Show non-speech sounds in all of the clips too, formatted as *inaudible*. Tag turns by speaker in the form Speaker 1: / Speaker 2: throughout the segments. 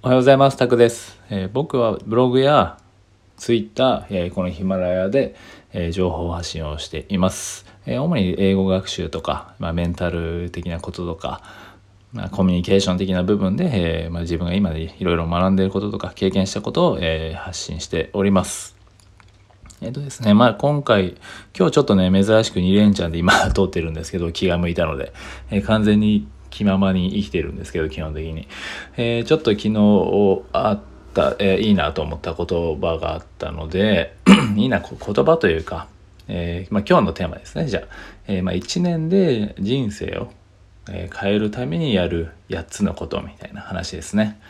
Speaker 1: おはようございます。タクです。えー僕はブログやツイッター、えーこのヒマラヤで、えー情報発信をしています。え主に英語学習とか、まあ、メンタル的なこととか、まあ、コミュニケーション的な部分で、えまあ、自分が今でいろいろ学んでいることとか経験したことを、え発信しております。えっとですね、まあ今回、今日ちょっとね、珍しく2連チャンで今撮ってるんですけど、気が向いたので、え完全に気ままに生きてるんですけど、基本的に。えーちょっと昨日あった、えーいいなと思った言葉があったので、*clears throat* いいな言葉というか、えーまあ今日のテーマですね、じゃあ。えまあ1年で人生を、変えるためにやる8つのことみたいな話ですね。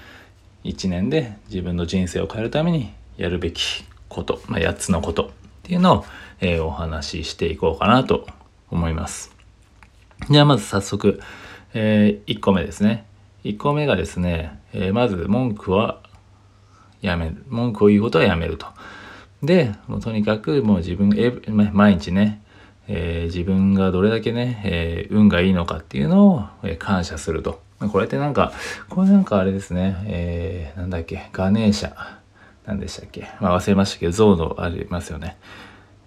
Speaker 1: 1年で自分の人生を変えるためにやるべきこと、まあ、8つのことっていうのを、えお話ししていこうかなと思います。じゃあまず早速、え1個目ですね。1個目がですね、えーまず文句はやめる。文句を言うことはやめると。で、もうとにかくもう自分、え毎日ね、えー自分がどれだけね、えー運がいいのかっていうのを、えー感謝すると。これってなんか、これなんかあれですね、えーなんだっけ、ガネーシャ。何でしたっけ。まあ忘れましたけど、象のありますよね。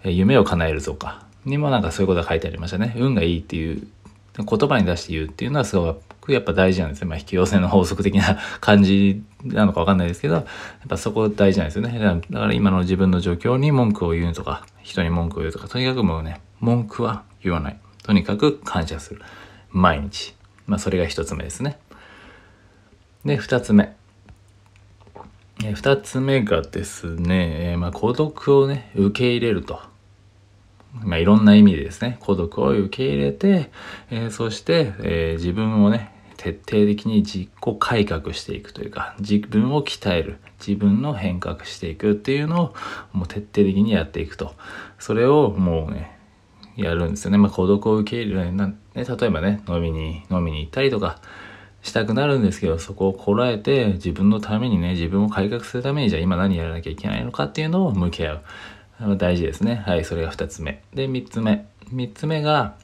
Speaker 1: えー夢を叶えるぞか。にもなんかそういうことが書いてありましたね。運がいいっていう、言葉に出して言うっていうのはすごくやっぱ大事なんですね。まあ引き寄せの法則的な *laughs* 感じなのかわかんないですけど、やっぱそこ大事なんですよね。だから今の自分の状況に文句を言うとか、人に文句を言うとか、とにかくもうね、文句は言わない。とにかく感謝する。毎日。まあそれが一つ目ですね。で、二つ目。二つ目がですね、えーまあ、孤独をね、受け入れると。まあ、いろんな意味でですね、孤独を受け入れて、えーそして、えー自分をね、徹底的に自己改革していくというか、自分を鍛える、自分の変革していくっていうのを、もう徹底的にやっていくと。それをもうね、やるんですよね。まあ、孤独を受け入れる、なね、例えばね、飲みに、飲みに行ったりとか、したくなるんですけど、そこをこらえて、自分のためにね、自分を改革するために、じゃあ今何やらなきゃいけないのかっていうのを向き合う。大事ですね。はい、それが二つ目。で、三つ目。三つ目が、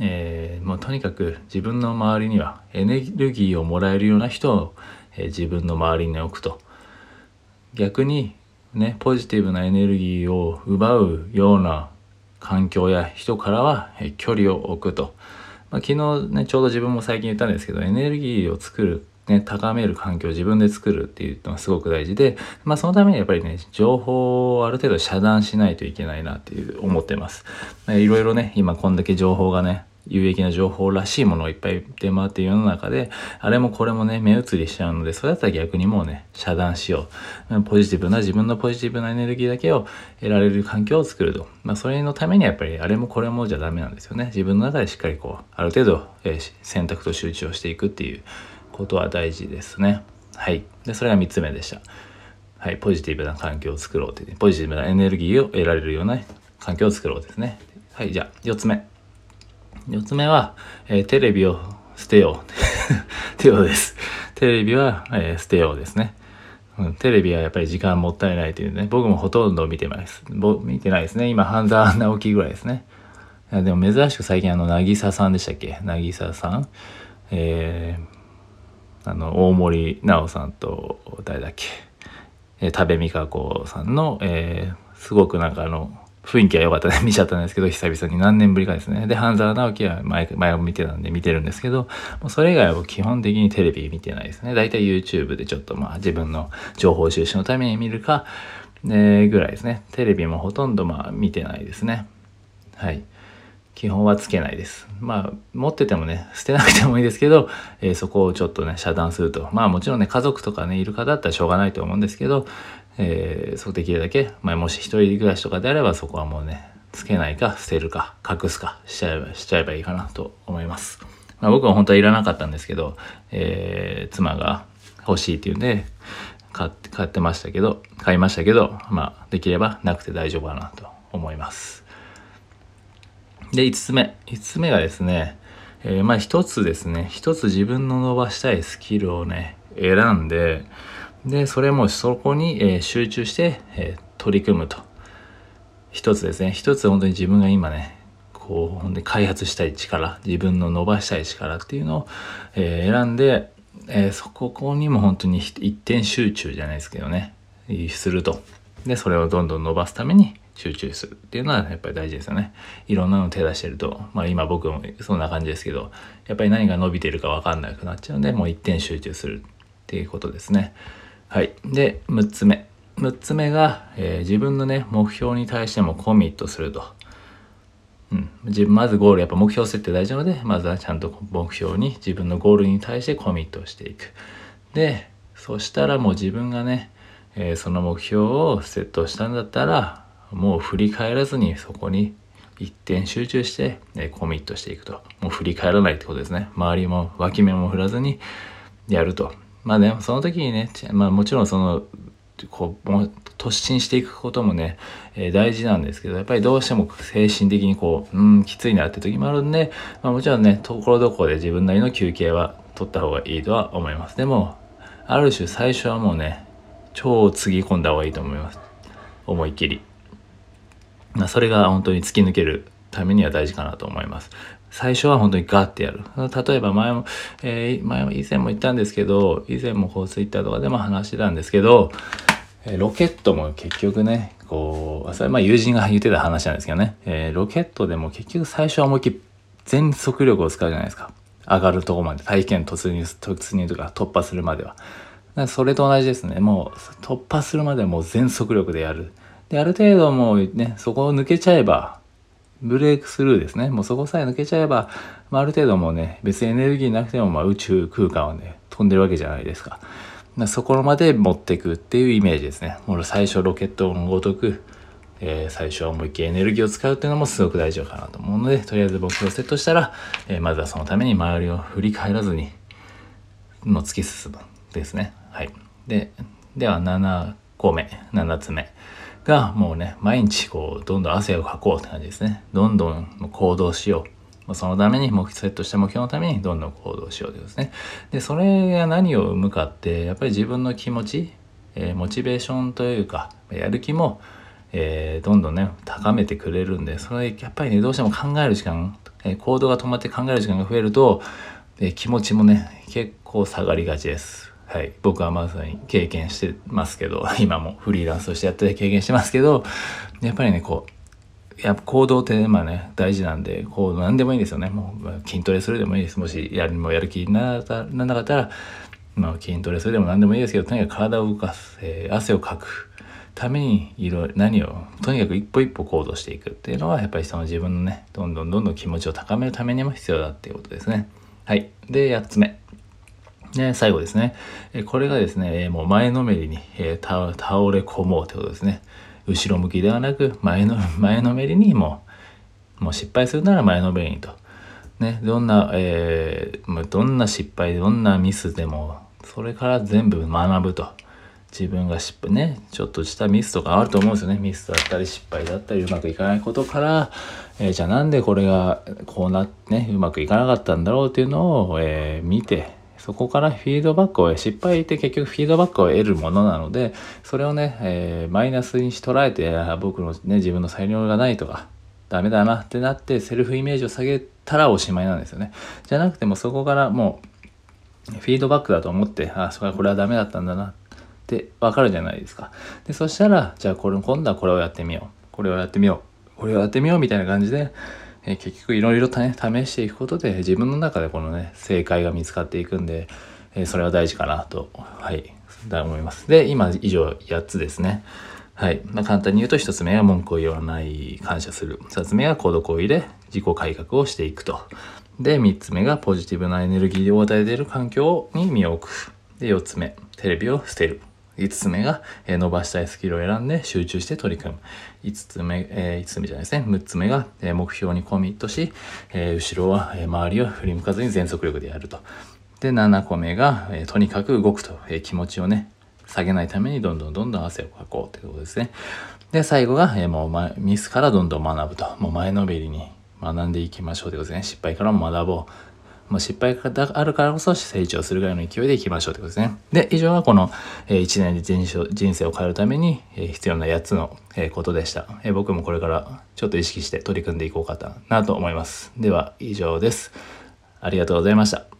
Speaker 1: えーもうとにかく自分の周りにはエネルギーをもらえるような人を、えー自分の周りに置くと。逆にね、ポジティブなエネルギーを奪うような環境や人からは、えー距離を置くと。まあ、昨日ね、ちょうど自分も最近言ったんですけど、エネルギーを作る、ね、高める環境を自分で作るっていうのはすごく大事で、まあそのためにやっぱりね、情報をある程度遮断しないといけないなっていう思ってます。いろいろね、今こんだけ情報がね、有益な情報らしいものをいっぱい出回っている世の中で、あれもこれもね、目移りしちゃうので、それだったら逆にもうね、遮断しよう。ポジティブな、自分のポジティブなエネルギーだけを得られる環境を作ると。まあ、それのためにやっぱり、あれもこれもじゃダメなんですよね。自分の中でしっかりこう、ある程度、えー選択と集中をしていくっていうことは大事ですね。はい。で、それが3つ目でした。はい。ポジティブな環境を作ろうっていうね、ポジティブなエネルギーを得られるような環境を作ろうですね。はい。じゃあ、4つ目。4つ目は、えーテレビを捨てよう。*laughs* っていうことです。テレビは、えー捨てようですね。うん、テレビはやっぱり時間もったいないというね、僕もほとんど見てます。ぼ見てないですね。今、半沢直樹ぐらいですね。いやでも珍しく最近あの、渚さんでしたっけ？渚さんえー、あの、大森奈緒さんと、誰だっけ？えー、多部未華子さんの、えーすごくなんかあの、雰囲気は良かったね。*laughs* 見ちゃったんですけど、久々に何年ぶりかですね。で、半沢直樹は前、前も見てたんで見てるんですけど、もうそれ以外は基本的にテレビ見てないですね。だいたい YouTube でちょっとまあ自分の情報収集のために見るか、えぐらいですね。テレビもほとんどまあ見てないですね。はい。基本はつけないです。まあ、持っててもね、捨てなくてもいいですけど、えーそこをちょっとね、遮断すると。まあもちろんね、家族とかね、いる方だったらしょうがないと思うんですけど、えーそうできるだけ、まあもし一人暮らしとかであればそこはもうね、つけないか、捨てるか、隠すか、しちゃえば、しちゃえばいいかなと思います。まあ僕は本当はいらなかったんですけど、えー妻が欲しいっていうんで、買って、買ってましたけど、買いましたけど、まあできればなくて大丈夫かなと思います。で、5つ目。5つ目がですね、えーまあ一つですね、一つ自分の伸ばしたいスキルをね、選んで、で、それもそこに、えー集中して、えー取り組むと。一つですね、一つ本当に自分が今ね、こう、本当に開発したい力、自分の伸ばしたい力っていうのを、えー選んで、えー、そこにも本当に一点集中じゃないですけどねするとでそれをどんどん伸ばすために集中するっていうのはやっぱり大事ですよね。いろんなの手出してるとまあ今僕もそんな感じですけどやっぱり何が伸びてるか分かんなくなっちゃうんでもう一点集中するっていうことですね。はい。で6つ目。6つ目が、えー、自分のね目標に対してもコミットすると。うん、自分まずゴールやっぱ目標設定大事なのでまずはちゃんと目標に自分のゴールに対してコミットしていく。でそしたらもう自分がね、えー、その目標をセットしたんだったらもう振り返らずにそこに一点集中して、え、コミットしていくと。もう振り返らないってことですね。周りも脇目も振らずにやると。まあねその時にね、まあ、もちろんそのこうもう突進していくこともね、えー、大事なんですけどやっぱりどうしても精神的にこううんきついなって時もあるんで、まあ、もちろんねところどころで自分なりの休憩は取った方がいいとは思います。でもある種最初はもうね超つぎ込んだ方がいいと思います。思いっきり、まあ、それが本当に突き抜けるためには大事かなと思います最初は本当にガッてやる。例えば前も、えー、前も以前も言ったんですけど、以前もこうツイッターとかでも話してたんですけど、えロケットも結局ね、こう、それまあ友人が言ってた話なんですけどね、えー、ロケットでも結局最初は思いっきり全速力を使うじゃないですか。上がるとこまで、体験突入、突入とか突破するまでは。それと同じですね。もう突破するまでもう全速力でやる。で、ある程度もうね、そこを抜けちゃえば、ブレイクスルーですね。もうそこさえ抜けちゃえば、まあ、ある程度もうね、別にエネルギーなくても、まあ、宇宙空間をね、飛んでるわけじゃないですか。かそこまで持っていくっていうイメージですね。もう最初ロケットのごとく、えー、最初は思いっきりエネルギーを使うっていうのもすごく大事かなと思うので、とりあえず目標をセットしたら、えー、まずはそのために周りを振り返らずに、の突き進むですね。はい。で、では7個目、7つ目。がもうね毎日こうどんどん汗をかこうって感じですね。どんどん行動しよう。そのために目セットした目標のためにどんどん行動しようというですね。でそれが何を生むかってやっぱり自分の気持ち、えー、モチベーションというかやる気も、えー、どんどんね高めてくれるんでそれやっぱりねどうしても考える時間、えー、行動が止まって考える時間が増えると、え気持ちもね結構下がりがちです。はい、僕はまさに経験してますけど *laughs* 今もフリーランスとしてやって経験してますけどやっぱりねこうやっぱ行動ってまあね大事なんでこう何でもいいんですよねもう筋トレするでもいいですもしやるもやる気にならなかったら、まあ、筋トレするでも何でもいいですけどとにかく体を動かす、えー、汗をかくためにいろ何をとにかく一歩一歩行動していくっていうのはやっぱりその自分のねどんどんどんどん気持ちを高めるためにも必要だっていうことですね。はい。で、8つ目。ね、最後ですね。これがですね、もう前のめりに、え倒れ込もうということですね。後ろ向きではなく、前の、*laughs* 前のめりにもう、もう失敗するなら前のめりにと。ね、どんな、えー、どんな失敗、どんなミスでも、それから全部学ぶと。自分が失敗ね、ちょっとしたミスとかあると思うんですよね。ミスだったり失敗だったりうまくいかないことから、えー、じゃあなんでこれがこうなってね、うまくいかなかったんだろうっていうのを、えー、見て、そこからフィードバックを、失敗って結局フィードバックを得るものなので、それをね、えー、マイナスにし捉えて、僕のね、自分の才能がないとか、ダメだなってなって、セルフイメージを下げたらおしまいなんですよね。じゃなくてもそこからもう、フィードバックだと思って、あ、それはこれはダメだったんだなってわかるじゃないですか。で、そしたら、じゃあこれ、今度はこれをやってみよう。これをやってみよう。これをやってみようみたいな感じで、え結局いろいろとね試していくことで自分の中でこのね正解が見つかっていくんで、えそれは大事かなとはい思います。で今以上8つですね。はい、まあ、簡単に言うと1つ目は文句を言わない感謝する。2つ目は行動行為で自己改革をしていくと。で3つ目がポジティブなエネルギーを与えている環境に身を置く。で4つ目テレビを捨てる。5つ目が、え、伸ばしたいスキルを選んで集中して取り組む。5つ目、え、5つ目じゃないですね。6つ目が、え、目標にコミットし、え、後ろは、え、周りを振り向かずに全速力でやると。で、7個目が、え、とにかく動くと、え、気持ちをね、下げないためにどんどんどんどん汗をかこうということですね。で、最後が、え、もう、ミスからどんどん学ぶと。もう前のめりに学んでいきましょうということですね。失敗からも学ぼう。まあ、失敗があるからこそ成長するぐらいの勢いでいきましょうということですね。で、以上はこの、えー、1年で人生を変えるために、えー、必要な8つの、えー、ことでした、え僕もこれからちょっと意識して取り組んでいこうかなと思います。では以上です。ありがとうございました。